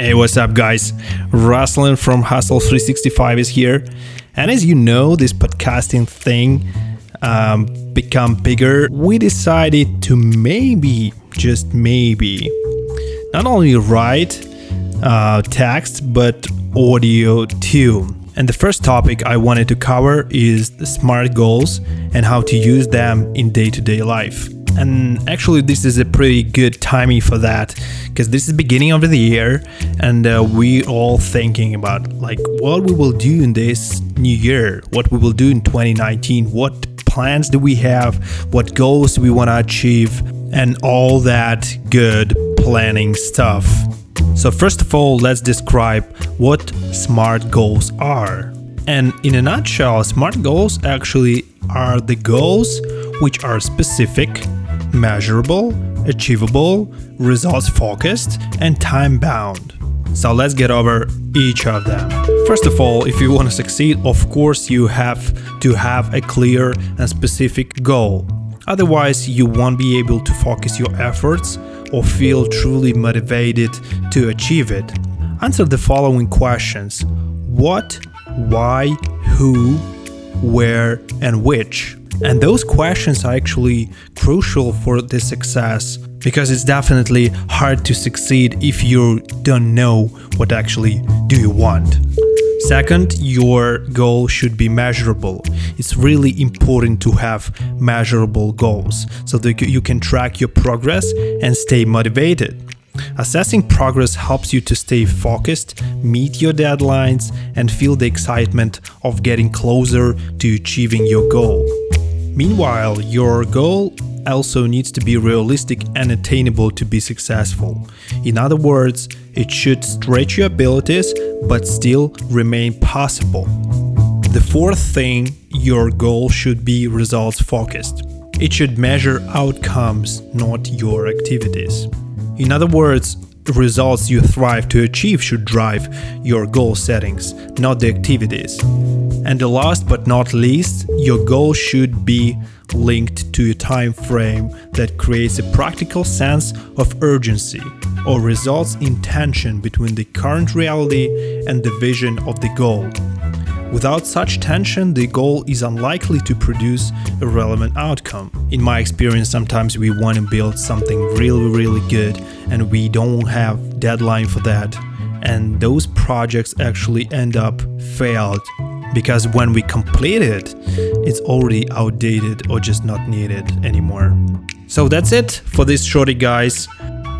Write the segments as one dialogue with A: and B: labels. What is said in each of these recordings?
A: Hey, what's up, guys? Ruslan from Hustle 365 is here. And as you know, this podcasting thing um, become bigger. We decided to maybe, just maybe, not only write uh, text but audio too. And the first topic I wanted to cover is smart goals and how to use them in day to day life. And actually, this is a pretty good timing for that because this is beginning of the year, and uh, we all thinking about like what we will do in this new year, what we will do in 2019, what plans do we have, what goals we want to achieve, and all that good planning stuff. So, first of all, let's describe what SMART goals are. And in a nutshell, SMART goals actually are the goals which are specific, measurable, achievable, results focused, and time bound. So let's get over each of them. First of all, if you want to succeed, of course, you have to have a clear and specific goal. Otherwise, you won't be able to focus your efforts or feel truly motivated to achieve it. Answer the following questions What, why, who, where, and which. And those questions are actually crucial for the success because it's definitely hard to succeed if you don't know what actually do you want. Second, your goal should be measurable. It's really important to have measurable goals so that you can track your progress and stay motivated. Assessing progress helps you to stay focused, meet your deadlines, and feel the excitement of getting closer to achieving your goal. Meanwhile, your goal also needs to be realistic and attainable to be successful. In other words, it should stretch your abilities but still remain possible. The fourth thing, your goal should be results focused. It should measure outcomes, not your activities. In other words, results you thrive to achieve should drive your goal settings, not the activities. And the last but not least, your goal should be linked to a time frame that creates a practical sense of urgency or results in tension between the current reality and the vision of the goal. Without such tension, the goal is unlikely to produce a relevant outcome. In my experience, sometimes we want to build something really, really good and we don't have deadline for that. And those projects actually end up failed because when we complete it, it's already outdated or just not needed anymore. So that's it for this shorty, guys.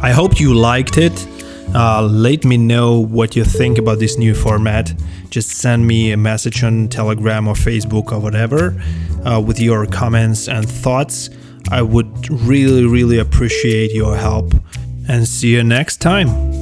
A: I hope you liked it. Uh, let me know what you think about this new format. Just send me a message on Telegram or Facebook or whatever uh, with your comments and thoughts. I would really, really appreciate your help. And see you next time.